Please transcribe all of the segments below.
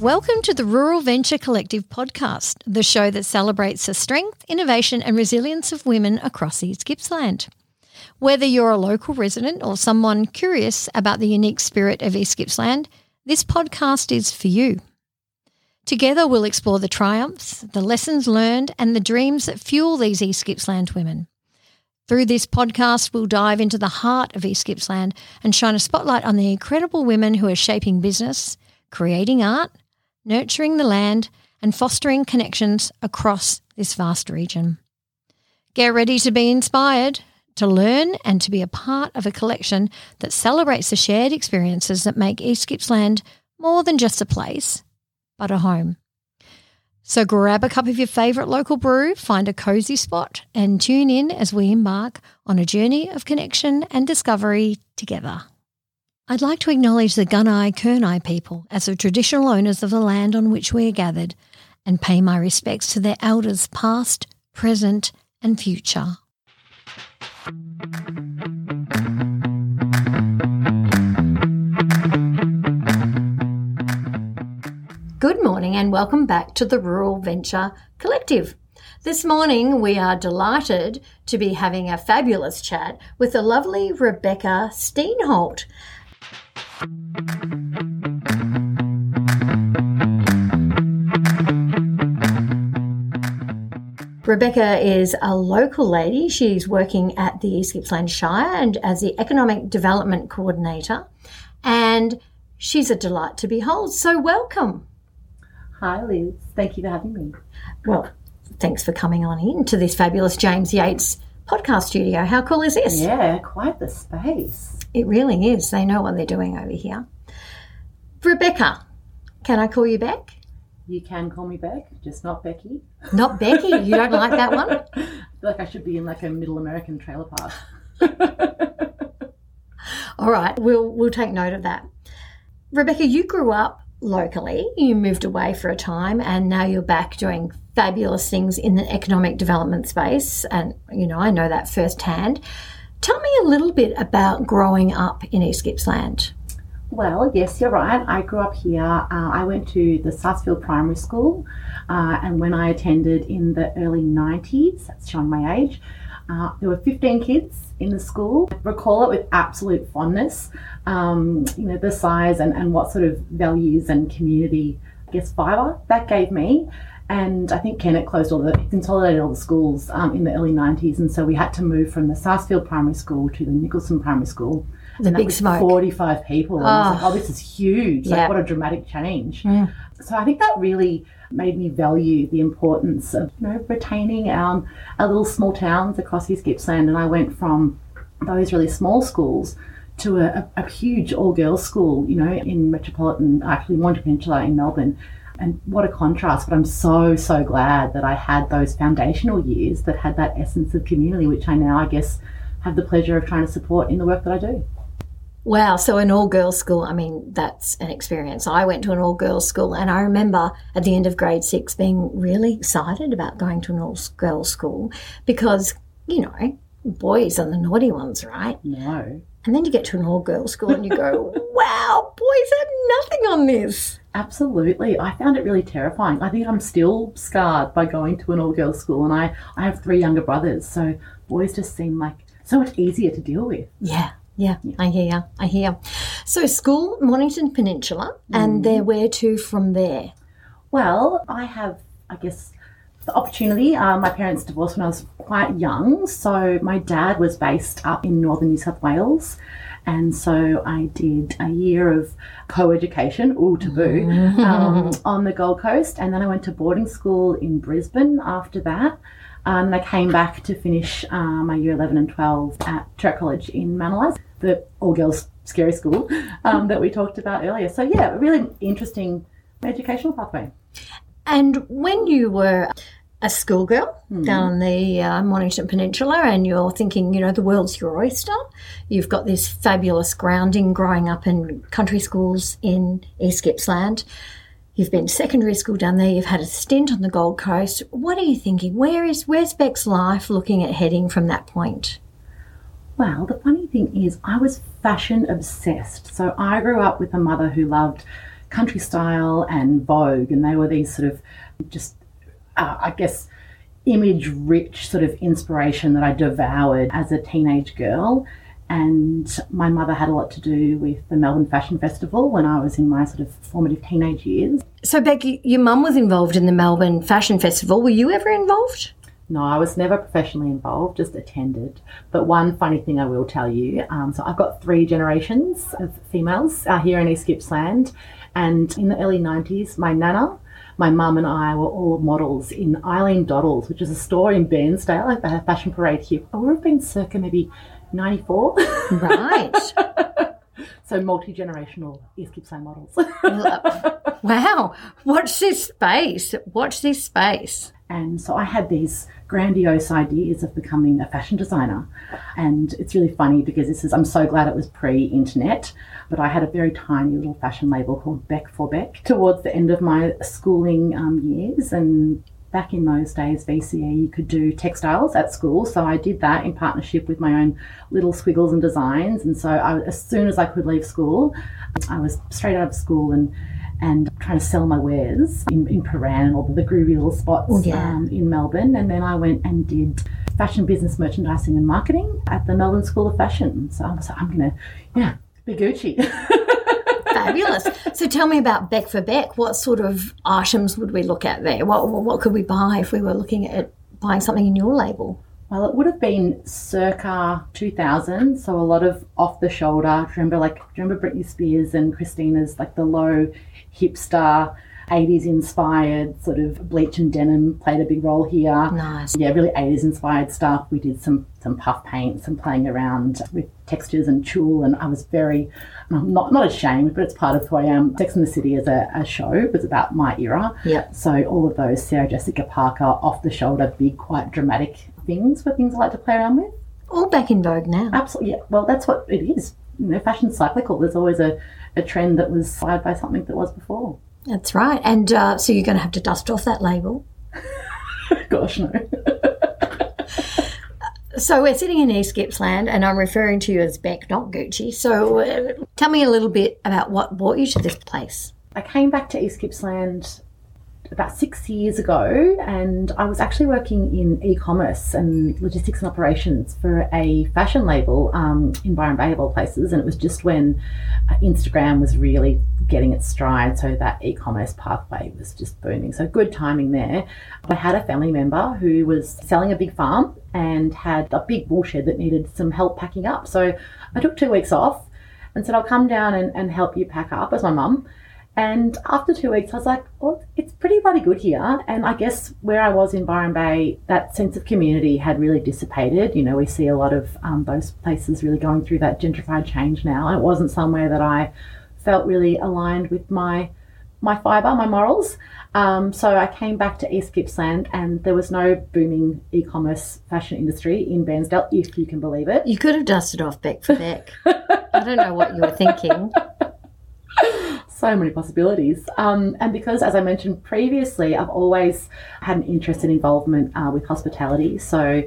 Welcome to the Rural Venture Collective podcast, the show that celebrates the strength, innovation, and resilience of women across East Gippsland. Whether you're a local resident or someone curious about the unique spirit of East Gippsland, this podcast is for you. Together, we'll explore the triumphs, the lessons learned, and the dreams that fuel these East Gippsland women. Through this podcast, we'll dive into the heart of East Gippsland and shine a spotlight on the incredible women who are shaping business, creating art, nurturing the land, and fostering connections across this vast region. Get ready to be inspired, to learn, and to be a part of a collection that celebrates the shared experiences that make East Gippsland more than just a place, but a home. So grab a cup of your favourite local brew, find a cosy spot, and tune in as we embark on a journey of connection and discovery together. I'd like to acknowledge the Gunai Kurnai people as the traditional owners of the land on which we are gathered and pay my respects to their elders past, present, and future. Good morning and welcome back to the Rural Venture Collective. This morning, we are delighted to be having a fabulous chat with the lovely Rebecca Steenholdt. Rebecca is a local lady. She's working at the East Gippsland Shire and as the Economic Development Coordinator. And she's a delight to behold. So, welcome. Hi, Liz. Thank you for having me. Well, thanks for coming on in to this fabulous James Yates podcast studio. How cool is this? Yeah, quite the space. It really is. They know what they're doing over here. Rebecca, can I call you Beck? You can call me Beck, just not Becky. Not Becky. You don't like that one? I feel like I should be in like a middle American trailer park. All right, we'll we'll take note of that. Rebecca, you grew up locally. You moved away for a time and now you're back doing fabulous things in the economic development space and you know, I know that firsthand. Tell me a little bit about growing up in East Gippsland. Well, yes, you're right. I grew up here. Uh, I went to the Sarsfield Primary School, uh, and when I attended in the early 90s, that's showing my age, uh, there were 15 kids in the school. I recall it with absolute fondness, um, you know, the size and, and what sort of values and community, I guess, fibre that gave me. And I think Kennett closed all the, consolidated all the schools um, in the early 90s. And so we had to move from the Sarsfield Primary School to the Nicholson Primary School the big smoke. 45 people. And oh. I was like, oh, this is huge. Yeah. Like, what a dramatic change. Mm. So I think that really made me value the importance of you know, retaining our, our little small towns across East Gippsland. And I went from those really small schools to a, a, a huge all girls school, you know, in metropolitan, actually, Mornington Peninsula in Melbourne. And what a contrast. But I'm so, so glad that I had those foundational years that had that essence of community, which I now, I guess, have the pleasure of trying to support in the work that I do. Wow. So, an all girls school, I mean, that's an experience. I went to an all girls school, and I remember at the end of grade six being really excited about going to an all girls school because, you know, boys are the naughty ones, right? No. And then you get to an all girls school and you go, wow, boys have nothing on this. Absolutely. I found it really terrifying. I think I'm still scarred by going to an all girls school, and I, I have three younger brothers, so boys just seem like so much easier to deal with. Yeah. Yeah, I hear. I hear. So, school, Mornington Peninsula, and mm. there where to from there? Well, I have, I guess, the opportunity. Uh, my parents divorced when I was quite young, so my dad was based up in northern New South Wales. And so I did a year of co-education, all taboo, mm. um, on the Gold Coast, and then I went to boarding school in Brisbane after that. And I came back to finish uh, my year 11 and 12 at Toorak College in Mount Eliza the all girls scary school um, that we talked about earlier. So, yeah, really interesting educational pathway. And when you were a schoolgirl mm. down on the uh, Mornington Peninsula and you're thinking, you know, the world's your oyster. You've got this fabulous grounding growing up in country schools in East Gippsland. You've been to secondary school down there. You've had a stint on the Gold Coast. What are you thinking? Where is where's Beck's life looking at heading from that point? Well, the funny thing is, I was fashion obsessed. So I grew up with a mother who loved country style and Vogue, and they were these sort of just uh, I guess, image rich sort of inspiration that I devoured as a teenage girl. And my mother had a lot to do with the Melbourne Fashion Festival when I was in my sort of formative teenage years. So, Becky, your mum was involved in the Melbourne Fashion Festival. Were you ever involved? No, I was never professionally involved, just attended. But one funny thing I will tell you um, so I've got three generations of females uh, here in East Gippsland. And in the early 90s, my nana, my mum and I were all models in Eileen Doddles, which is a store in Bairnsdale, like the fashion parade here. I would have been circa maybe 94. Right. so multi generational East Gippsland models. wow. Watch this space. Watch this space. And so I had these grandiose ideas of becoming a fashion designer. And it's really funny because this is, I'm so glad it was pre internet, but I had a very tiny little fashion label called Beck for Beck towards the end of my schooling um, years. And back in those days, VCE, you could do textiles at school. So I did that in partnership with my own little squiggles and designs. And so I, as soon as I could leave school, I was straight out of school and and trying to sell my wares in, in Prahran or the groovy little spots oh, yeah. um, in Melbourne. And then I went and did fashion business merchandising and marketing at the Melbourne School of Fashion. So I was like, I'm going to, yeah, be Gucci. Fabulous. So tell me about Beck for Beck. What sort of items would we look at there? What, what could we buy if we were looking at buying something in your label? Well, it would have been circa 2000, so a lot of off the shoulder. remember, like, do you remember Britney Spears and Christina's, like the low hipster 80s inspired sort of bleach and denim played a big role here. Nice. Yeah, really 80s inspired stuff. We did some some puff paint, some playing around with textures and tulle, and I was very I'm not not ashamed, but it's part of who I am. Sex in the City as a, a show was about my era. Yeah. So all of those Sarah Jessica Parker off the shoulder, big, quite dramatic things were things I like to play around with. All back in vogue now. Absolutely. Yeah. Well, that's what it is. You know, fashion's cyclical. There's always a, a trend that was inspired by something that was before. That's right. And uh, so you're going to have to dust off that label. Gosh, no. so we're sitting in East Gippsland, and I'm referring to you as Beck, not Gucci. So uh, tell me a little bit about what brought you to this place. I came back to East Gippsland about six years ago, and I was actually working in e-commerce and logistics and operations for a fashion label um, in Byron Bay of all places. And it was just when uh, Instagram was really getting its stride, so that e-commerce pathway was just booming. So good timing there. I had a family member who was selling a big farm and had a big woolshed that needed some help packing up. So I took two weeks off and said, I'll come down and, and help you pack up as my mum. And after two weeks, I was like, well, it's pretty bloody good here. And I guess where I was in Byron Bay, that sense of community had really dissipated. You know, we see a lot of um, those places really going through that gentrified change now. It wasn't somewhere that I felt really aligned with my my fibre, my morals. Um, so I came back to East Gippsland, and there was no booming e-commerce fashion industry in Bairnsdale, if you can believe it. You could have dusted off Beck for Beck. I don't know what you were thinking. so many possibilities. Um, and because, as I mentioned previously, I've always had an interest and involvement uh, with hospitality. So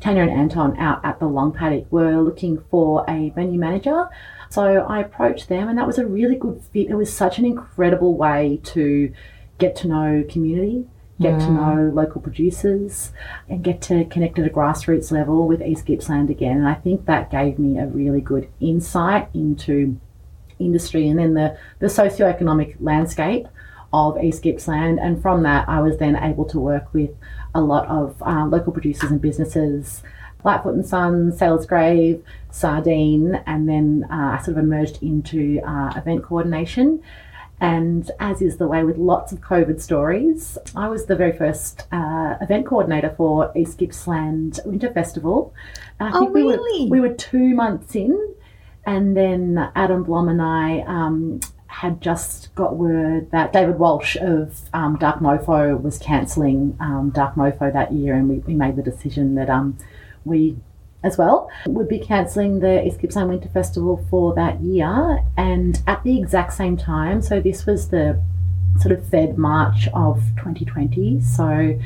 Tanya and Anton out at the Long Paddock were looking for a venue manager. So I approached them, and that was a really good fit. It was such an incredible way to get to know community, get mm. to know local producers, and get to connect at a grassroots level with East Gippsland again. And I think that gave me a really good insight into industry and then the, the socioeconomic landscape of East Gippsland. And from that, I was then able to work with a lot of uh, local producers and businesses, Lightfoot and Sons, Sailor's Grave, Sardine, and then uh, I sort of emerged into uh, event coordination. And as is the way with lots of COVID stories, I was the very first uh, event coordinator for East Gippsland Winter Festival. And I think oh, really? we, were, we were two months in and then Adam Blom and I um, had just got word that David Walsh of um, Dark Mofo was cancelling um, Dark Mofo that year, and we, we made the decision that um, we as well would be cancelling the East Gippsland Winter Festival for that year. And at the exact same time, so this was the sort of Fed March of 2020. So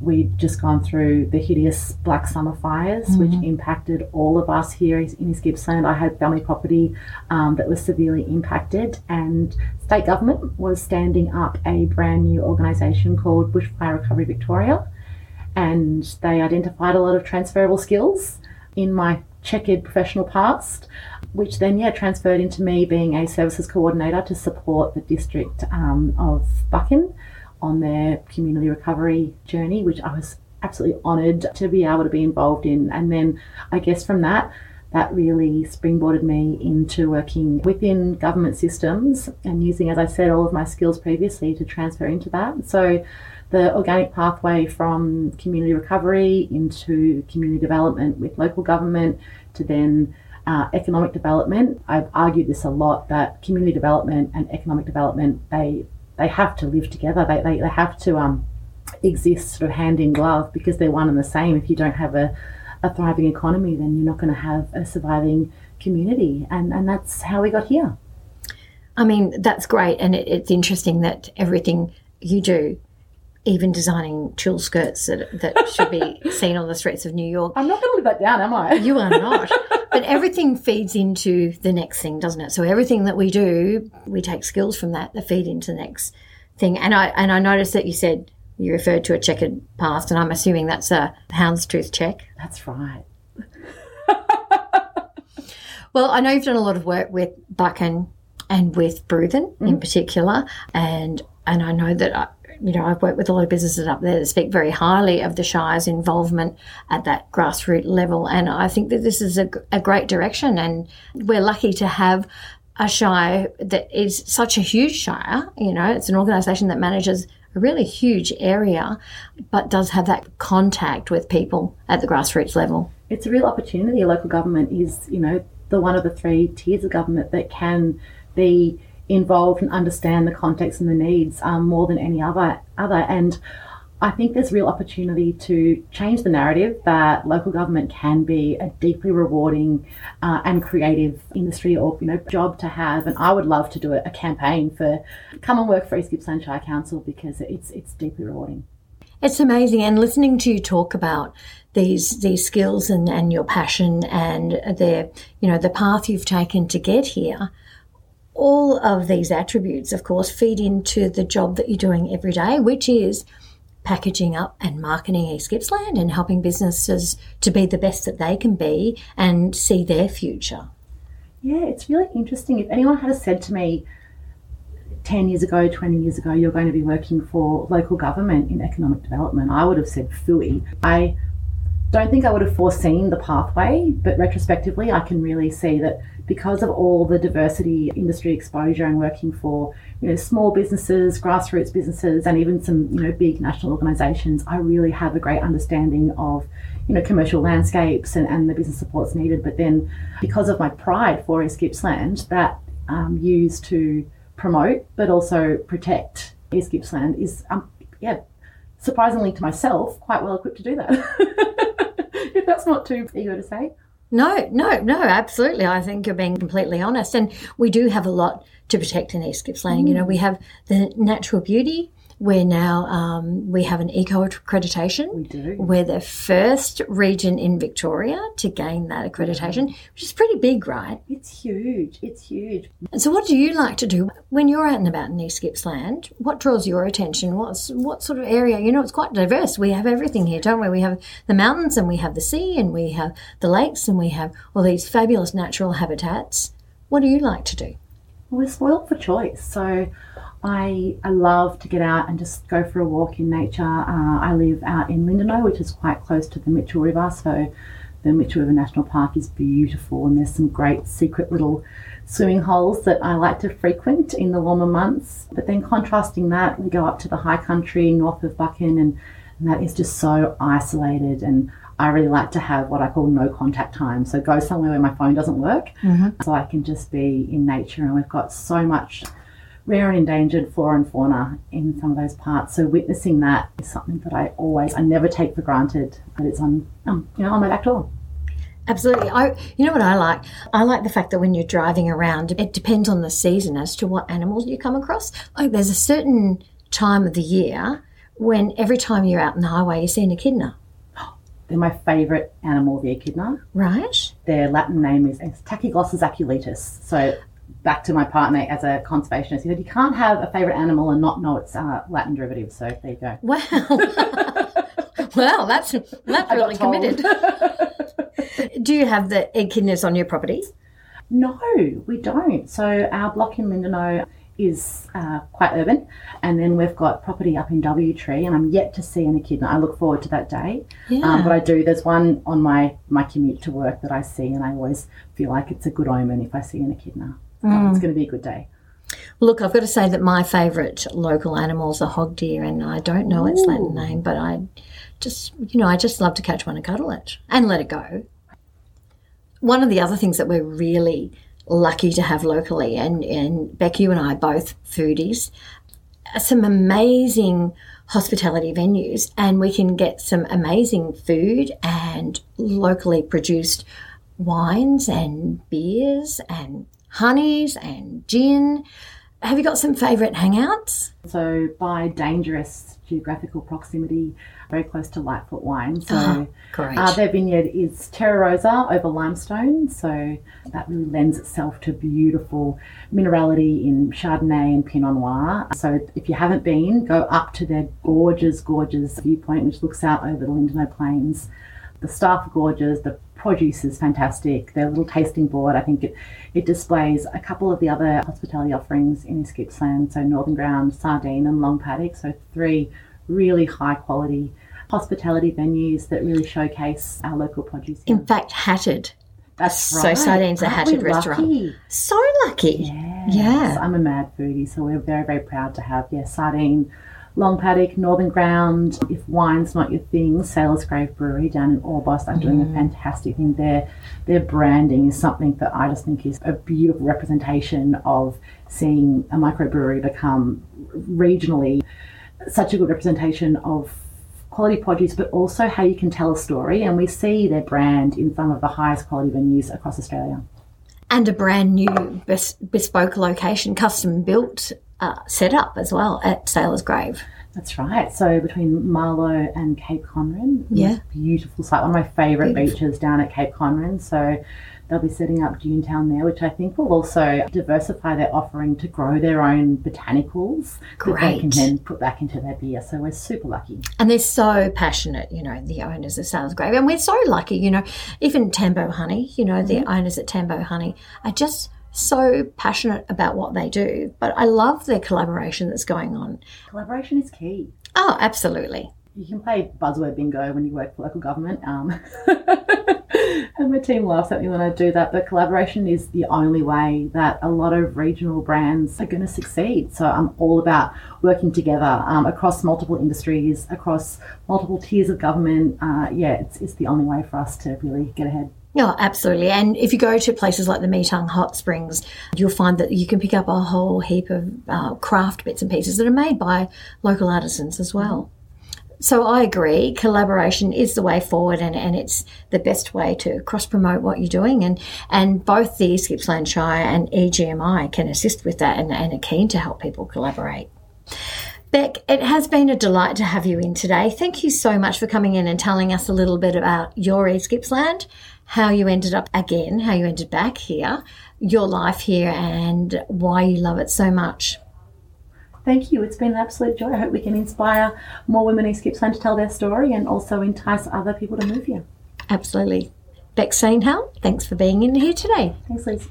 we'd just gone through the hideous Black Summer fires, mm-hmm. which impacted all of us here in East Gippsland. I had family property um, that was severely impacted, and state government was standing up a brand new organisation called Bushfire Recovery Victoria, and they identified a lot of transferable skills in my checkered professional past, which then yeah transferred into me being a services coordinator to support the district um, of Buchan on their community recovery journey, which I was absolutely honoured to be able to be involved in. And then I guess from that, that really springboarded me into working within government systems and using, as I said, all of my skills previously to transfer into that. So the organic pathway from community recovery into community development with local government to then uh, economic development. I've argued this a lot that community development and economic development they they have to live together. They, they, they have to um, exist sort of hand in glove because they're one and the same. If you don't have a, a thriving economy, then you're not going to have a surviving community. And, and that's how we got here. I mean, that's great. And it, it's interesting that everything you do, even designing tulle skirts that, that should be seen on the streets of New York. I'm not going to live that down, am I? You are not. But everything feeds into the next thing, doesn't it? So everything that we do, we take skills from that that feed into the next thing. And I and I noticed that you said you referred to a checkered past, and I'm assuming that's a hound's houndstooth check. That's right. well, I know you've done a lot of work with Buchan and with Bruthen mm. in particular, and and I know that uh, you know, I've worked with a lot of businesses up there that speak very highly of the Shire's involvement at that grassroots level. And I think that this is a, a great direction. And we're lucky to have a Shire that is such a huge Shire. You know, it's an organisation that manages a really huge area, but does have that contact with people at the grassroots level. It's a real opportunity. Local government is, you know, the one of the three tiers of government that can be involved and understand the context and the needs um, more than any other other and I think there's real opportunity to change the narrative that local government can be a deeply rewarding uh, and creative industry or you know job to have. And I would love to do a, a campaign for come and work for East Gippsland Shire Council because it's it's deeply rewarding. It's amazing, and listening to you talk about these these skills and, and your passion and the you know the path you've taken to get here all of these attributes, of course, feed into the job that you're doing every day, which is packaging up and marketing East Gippsland and helping businesses to be the best that they can be and see their future. Yeah, it's really interesting. If anyone had said to me 10 years ago, 20 years ago, you're going to be working for local government in economic development, I would have said fooey. I don't think I would have foreseen the pathway, but retrospectively, I can really see that because of all the diversity, industry exposure, and working for you know small businesses, grassroots businesses, and even some you know big national organisations, I really have a great understanding of you know commercial landscapes and, and the business supports needed. But then, because of my pride for East Gippsland, that um, used to promote but also protect East Gippsland is um, yeah surprisingly to myself quite well equipped to do that. if that's not too ego to say. No, no, no, absolutely. I think you're being completely honest. And we do have a lot to protect in East Gippsland. Mm. You know, we have the natural beauty, we're now um, we have an eco accreditation. We do. We're the first region in Victoria to gain that accreditation, which is pretty big, right? It's huge. It's huge. And so, what do you like to do when you're out and about in East Gippsland? What draws your attention? What's what sort of area? You know, it's quite diverse. We have everything here, don't we? We have the mountains, and we have the sea, and we have the lakes, and we have all these fabulous natural habitats. What do you like to do? Well, we're spoiled for choice, so I, I love to get out and just go for a walk in nature. Uh, I live out in Lindenow, which is quite close to the Mitchell River, so the Mitchell River National Park is beautiful, and there's some great secret little swimming holes that I like to frequent in the warmer months. But then contrasting that, we go up to the high country north of Buchan, and, and that is just so isolated. And I really like to have what I call no contact time. So go somewhere where my phone doesn't work mm-hmm. so I can just be in nature. And we've got so much rare and endangered flora and fauna in some of those parts. So witnessing that is something that I always, I never take for granted that it's on, um, you know, on my back door. Absolutely. I, you know what I like? I like the fact that when you're driving around, it depends on the season as to what animals you come across. Like there's a certain time of the year when every time you're out on the highway, you see an echidna. They're my favourite animal, the echidna. Right. Their Latin name is Tachyglossus aculeatus. So back to my partner as a conservationist, he said, you can't have a favourite animal and not know its uh, Latin derivative. So there you go. Wow. wow, that's, that's really committed. Do you have the echidnas on your property? No, we don't. So our block in Lindenow is uh, quite urban, and then we've got property up in W Tree, and I'm yet to see an echidna. I look forward to that day. Yeah. Um, but I do. There's one on my my commute to work that I see, and I always feel like it's a good omen if I see an echidna. Mm. Oh, it's going to be a good day. Look, I've got to say that my favourite local animals are hog deer, and I don't know its Latin name, but I just, you know, I just love to catch one and cuddle it and let it go. One of the other things that we're really lucky to have locally. And, and Beck, you and I both foodies. Some amazing hospitality venues, and we can get some amazing food and locally produced wines and beers and honeys and gin. Have you got some favourite hangouts? So, by dangerous geographical proximity, very close to Lightfoot Wine. So oh, uh, their vineyard is Terra Rossa over limestone. So that really lends itself to beautiful minerality in Chardonnay and Pinot Noir. So if you haven't been, go up to their gorgeous, gorgeous viewpoint, which looks out over the Lindenow Plains. The staff are gorgeous. The produce is fantastic. Their little tasting board, I think it, it displays a couple of the other hospitality offerings in East Gippsland. So Northern Ground, Sardine, and Long Paddock. So three really high quality hospitality venues that really showcase our local produce. In fact, Hatted. That's right. So Sardine's a Hatted restaurant. So lucky. Yes. Yeah. I'm a mad foodie, so we're very, very proud to have, yeah, Sardine, Long Paddock, Northern Ground. If wine's not your thing, Sailor's Grave Brewery down in Orbost are mm. doing a mm. fantastic thing there. Their branding is something that I just think is a beautiful representation of seeing a microbrewery become regionally such a good representation of quality produce, but also how you can tell a story. And we see their brand in some of the highest quality venues across Australia. And a brand new bes- bespoke location, custom built uh, setup as well at Sailor's Grave. That's right. So between Marlo and Cape Conran, yeah, beautiful site. One of my favourite beaches down at Cape Conran. So They'll be setting up Dune Town there, which I think will also diversify their offering to grow their own botanicals Great. that they can then put back into their beer. So we're super lucky. And they're so passionate, you know, the owners of Sailor's Grave. And we're so lucky, you know, even Tambo Honey, you know, mm-hmm. the owners at Tambo Honey are just so passionate about what they do. But I love their collaboration that's going on. Collaboration is key. Oh, absolutely you can play buzzword bingo when you work for local government. Um, and my team laughs at me when I do that. But collaboration is the only way that a lot of regional brands are going to succeed. So I'm all about working together um, across multiple industries, across multiple tiers of government. Uh, yeah, it's, it's the only way for us to really get ahead. Yeah, absolutely. And if you go to places like the Metung Hot Springs, you'll find that you can pick up a whole heap of uh, craft bits and pieces that are made by local artisans as well. So I agree, collaboration is the way forward and, and it's the best way to cross promote what you're doing. And, and both the East Gippsland Shire and EGMI can assist with that and, and are keen to help people collaborate. Beck, it has been a delight to have you in today. Thank you so much for coming in and telling us a little bit about your East Gippsland, how you ended up again, how you ended back here, your life here, and why you love it so much. Thank you. It's been an absolute joy. I hope we can inspire more women in East Gippsland to tell their story and also entice other people to move here. Absolutely. Beck Steenholdt, thanks for being in here today. Thanks, Liz.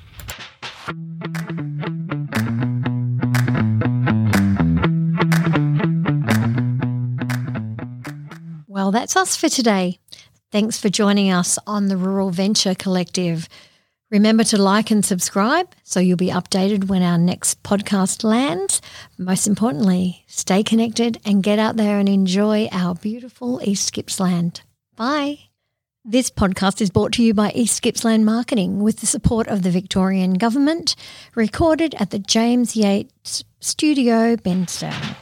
Well, that's us for today. Thanks for joining us on the Rural Venture Collective. Remember to like and subscribe so you'll be updated when our next podcast lands. Most importantly, stay connected and get out there and enjoy our beautiful East Gippsland. Bye. This podcast is brought to you by East Gippsland Marketing with the support of the Victorian Government, recorded at the James Yates Studio, Benstown.